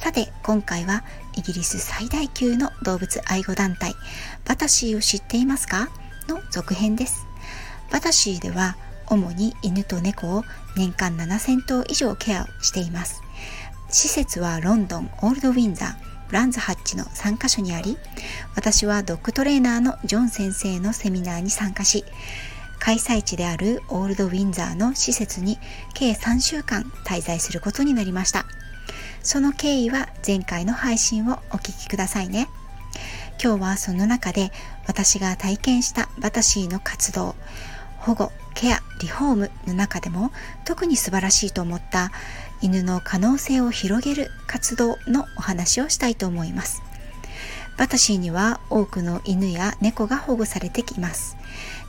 さて今回はイギリス最大級の動物愛護団体バタシーを知っていますか？の続編です。バタシーでは主に犬と猫を年間7000頭以上ケアをしています。施設はロンドン、オールドウィンザー、ブランズハッチの3カ所にあり私はドッグトレーナーのジョン先生のセミナーに参加し開催地であるオールドウィンザーの施設に計3週間滞在することになりました。その経緯は前回の配信をお聞きくださいね。今日はその中で私が体験したバタシーの活動保護ケアリフォームの中でも特に素晴らしいと思った犬の可能性を広げる活動のお話をしたいと思います。バタシーには多くの犬や猫が保護されてきます。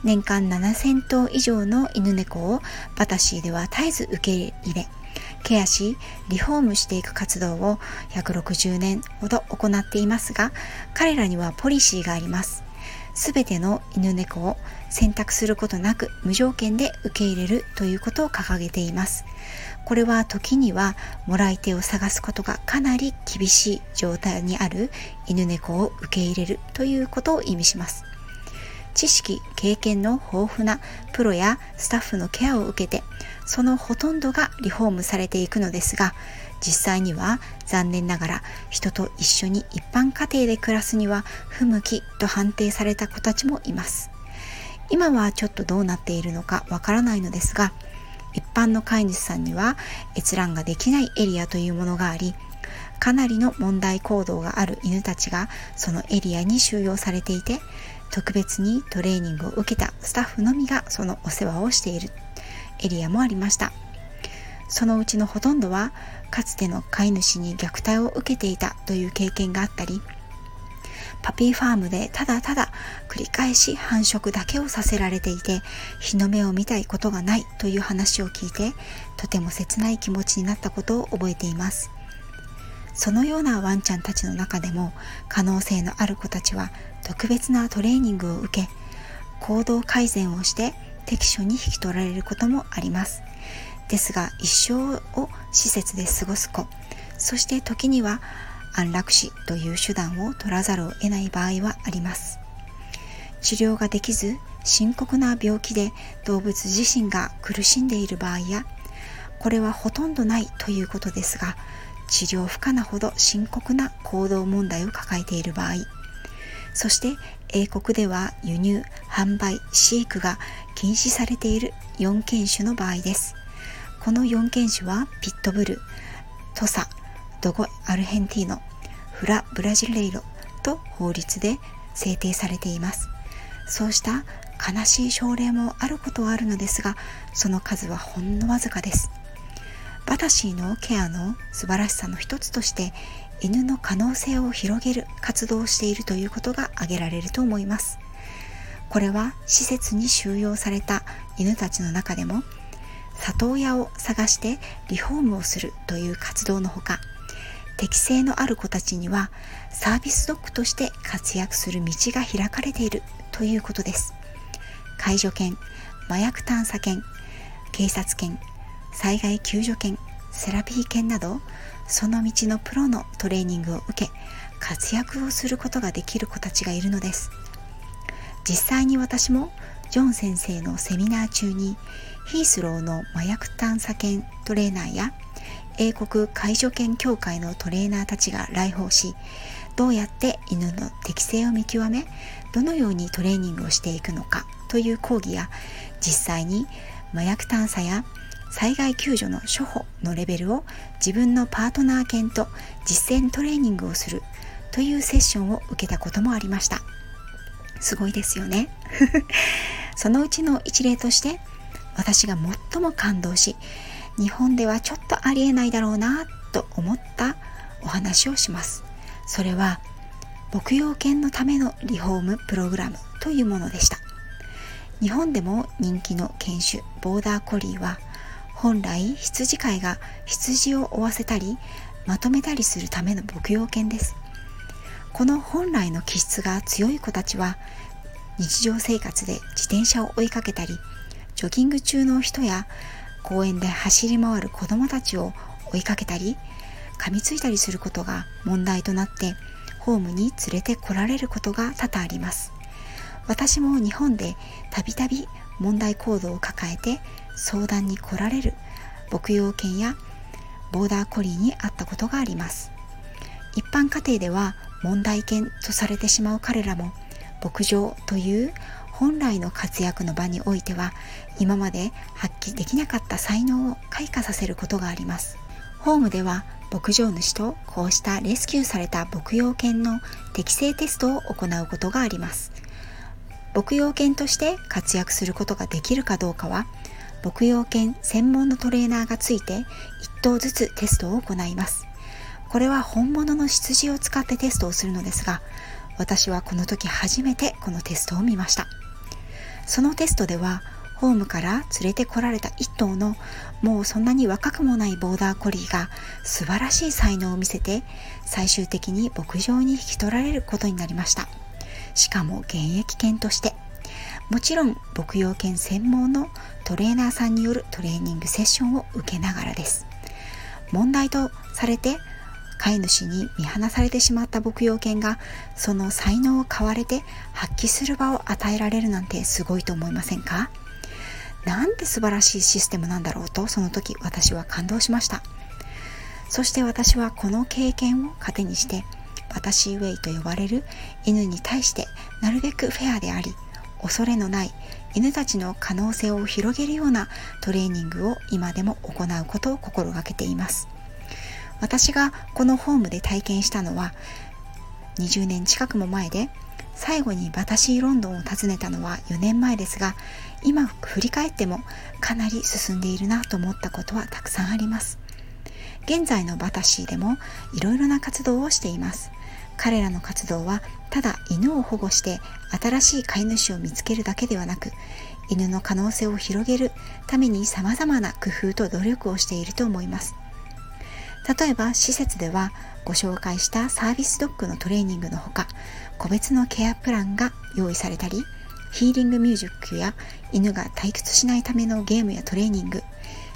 年間7000頭以上の犬猫をバタシーでは絶えず受け入れケアしリフォームしていく活動を160年ほど行っていますが彼らにはポリシーがあります。すべての犬猫を選択することなく無条件で受け入れるということを掲げています。これは時にはもらい手を探すことがかなり厳しい状態にある犬猫を受け入れるということを意味します。知識経験の豊富なプロやスタッフのケアを受けてそのほとんどがリフォームされていくのですが実際には残念ながら人と一緒に一般家庭で暮らすには不向きと判定された子たちもいます。今はちょっとどうなっているのかわからないのですが一般の飼い主さんには閲覧ができないエリアというものがありかなりの問題行動がある犬たちがそのエリアに収容されていて特別にトレーニングを受けたスタッフのみがそのお世話をしているエリアもありました。そのうちのほとんどはかつての飼い主に虐待を受けていたという経験があったりパピーファームでただただ繰り返し繁殖だけをさせられていて日の目を見たいことがないという話を聞いてとても切ない気持ちになったことを覚えています。そのようなワンちゃんたちの中でも可能性のある子たちは特別なトレーニングを受け行動改善をして適所に引き取られることもあります。ですが一生を施設で過ごす子そして時には安楽死という手段を取らざるを得ない場合はあります。治療ができず深刻な病気で動物自身が苦しんでいる場合やこれはほとんどないということですが治療不可なほど深刻な行動問題を抱えている場合そして英国では輸入販売飼育が禁止されている4犬種の場合ですこの4犬種はピットブル、トサ、ドゴアルヘンティーノ、フラ・ブラジルレイロと法律で制定されています。そうした悲しい症例もあることはあるのですが、その数はほんのわずかです。バタシーのケアの素晴らしさの一つとして犬の可能性を広げる活動をしているということが挙げられると思います。これは施設に収容された犬たちの中でも里親を探してリフォームをするという活動のほか適性のある子たちにはサービスドッグとして活躍する道が開かれているということです介助犬麻薬探査犬警察犬災害救助犬セラピー犬などその道のプロのトレーニングを受け活躍をすることができる子たちがいるのです。実際に私もジョン先生のセミナー中にヒースローの麻薬探査犬トレーナーや英国介助犬協会のトレーナーたちが来訪しどうやって犬の適性を見極めどのようにトレーニングをしていくのかという講義や実際に麻薬探査や災害救助の処方のレベルを自分のパートナー犬と実践トレーニングをするというセッションを受けたこともありました。すごいですよね。そのうちの一例として私が最も感動し日本ではちょっとありえないだろうなと思ったお話をします。それは牧羊犬のためのリフォームプログラムというものでした。日本でも人気の犬種ボーダーコリーは本来羊飼いが羊を追わせたりまとめたりするための牧羊犬です。この本来の気質が強い子たちは日常生活で自転車を追いかけたりジョギング中の人や公園で走り回る子供たちを追いかけたり噛みついたりすることが問題となってホームに連れてこられることが多々あります。私も日本でたびたび問題行動を抱えて相談に来られる牧羊犬やボーダーコリーに会ったことがあります。一般家庭では問題犬とされてしまう彼らも牧場という本来の活躍の場においては今まで発揮できなかった才能を開花させることがあります。ホームでは牧場主とこうしたレスキューされた牧羊犬の適正テストを行うことがあります。牧羊犬として活躍することができるかどうかは牧羊犬専門のトレーナーがついて1頭ずつテストを行います。これは本物の羊を使ってテストをするのですが私はこの時初めてこのテストを見ました。そのテストではホームから連れてこられた1頭のもうそんなに若くもないボーダーコリーが素晴らしい才能を見せて最終的に牧場に引き取られることになりました。しかも現役犬として。もちろん牧羊犬専門のトレーナーさんによるトレーニングセッションを受けながらです。問題とされて飼い主に見放されてしまった牧羊犬がその才能を買われて発揮する場を与えられるなんてすごいと思いませんか？なんて素晴らしいシステムなんだろうとその時私は感動しました。そして私はこの経験を糧にして私ウェイと呼ばれる犬に対してなるべくフェアであり恐れのない犬たちの可能性を広げるようなトレーニングを今でも行うことを心がけています。私がこのホームで体験したのは20年近くも前で最後にバタシーロンドンを訪ねたのは4年前ですが今振り返ってもかなり進んでいるなと思ったことはたくさんあります。現在のバタシーでもいろいろな活動をしています。彼らの活動はただ犬を保護して新しい飼い主を見つけるだけではなく犬の可能性を広げるために様々な工夫と努力をしていると思います。例えば施設ではご紹介したサービスドッグのトレーニングのほか個別のケアプランが用意されたりヒーリングミュージックや犬が退屈しないためのゲームやトレーニング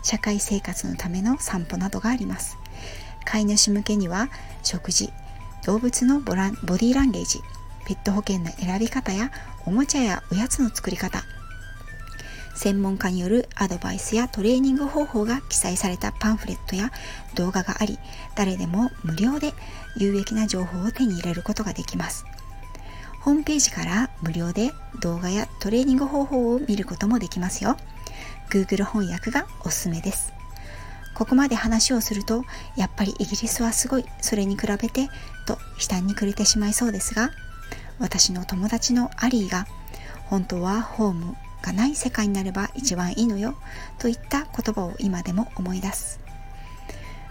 社会生活のための散歩などがあります。飼い主向けには食事動物のボランボディーランゲージペット保険の選び方やおもちゃやおやつの作り方。専門家によるアドバイスやトレーニング方法が記載されたパンフレットや動画があり誰でも無料で有益な情報を手に入れることができます。ホームページから無料で動画やトレーニング方法を見ることもできますよ。Google 翻訳がおすすめです。ここまで話をするとやっぱりイギリスはすごいそれに比べてと悲嘆に暮れてしまいそうですが私の友達のアリーが本当はホームがない世界になれば一番いいのよといった言葉を今でも思い出す。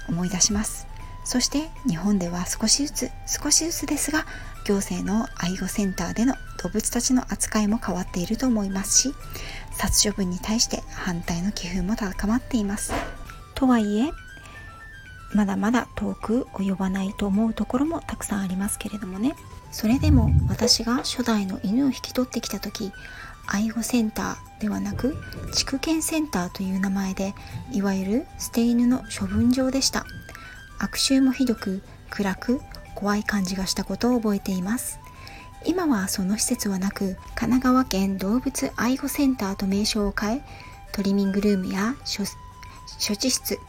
思い出します。そして日本では少しずつ少しずつですが行政の愛護センターでの動物たちの扱いも変わっていると思いますし殺処分に対して反対の気風も高まっています。とはいえまだまだ遠く及ばないと思うところもたくさんありますけれどもね。それでも私が初代の犬を引き取ってきた時愛護センターではなく畜犬センターという名前でいわゆる捨て犬の処分場でした。悪臭もひどく暗く怖い感じがしたことを覚えています。今はその施設はなく神奈川県動物愛護センターと名称を変えトリミングルームや処置室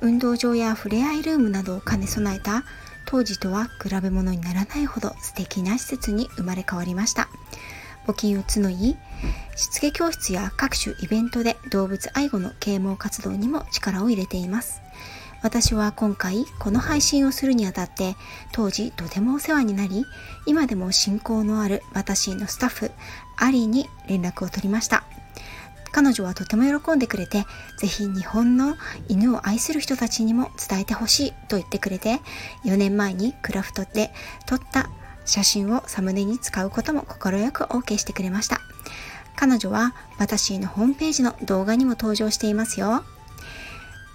運動場やふれあいルームなどを兼ね備えた当時とは比べ物にならないほど素敵な施設に生まれ変わりました。募金を募りしつけ教室や各種イベントで動物愛護の啓蒙活動にも力を入れています。私は今回この配信をするにあたって当時とてもお世話になり今でも親交のある私のスタッフアリーに連絡を取りました。彼女はとても喜んでくれて、ぜひ日本の犬を愛する人たちにも伝えてほしいと言ってくれて、4年前にクラフトで撮った写真をサムネに使うことも快く OK してくれました。彼女は私のホームページの動画にも登場していますよ。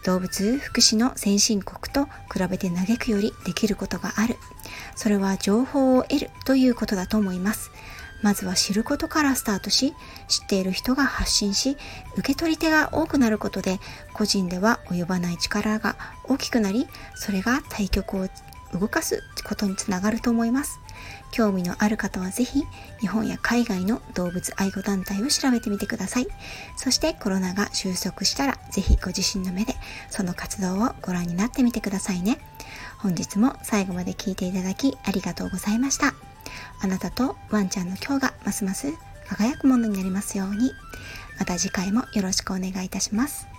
動物福祉の先進国と比べて嘆くよりできることがある。それは情報を得るということだと思います。まずは知ることからスタートし、知っている人が発信し、受け取り手が多くなることで、個人では及ばない力が大きくなり、それが対局を動かすことにつながると思います。興味のある方はぜひ日本や海外の動物愛護団体を調べてみてください。そしてコロナが収束したらぜひご自身の目でその活動をご覧になってみてくださいね。本日も最後まで聞いていただきありがとうございました。あなたとワンちゃんの今日がますます輝くものになりますように。また次回もよろしくお願いいたします。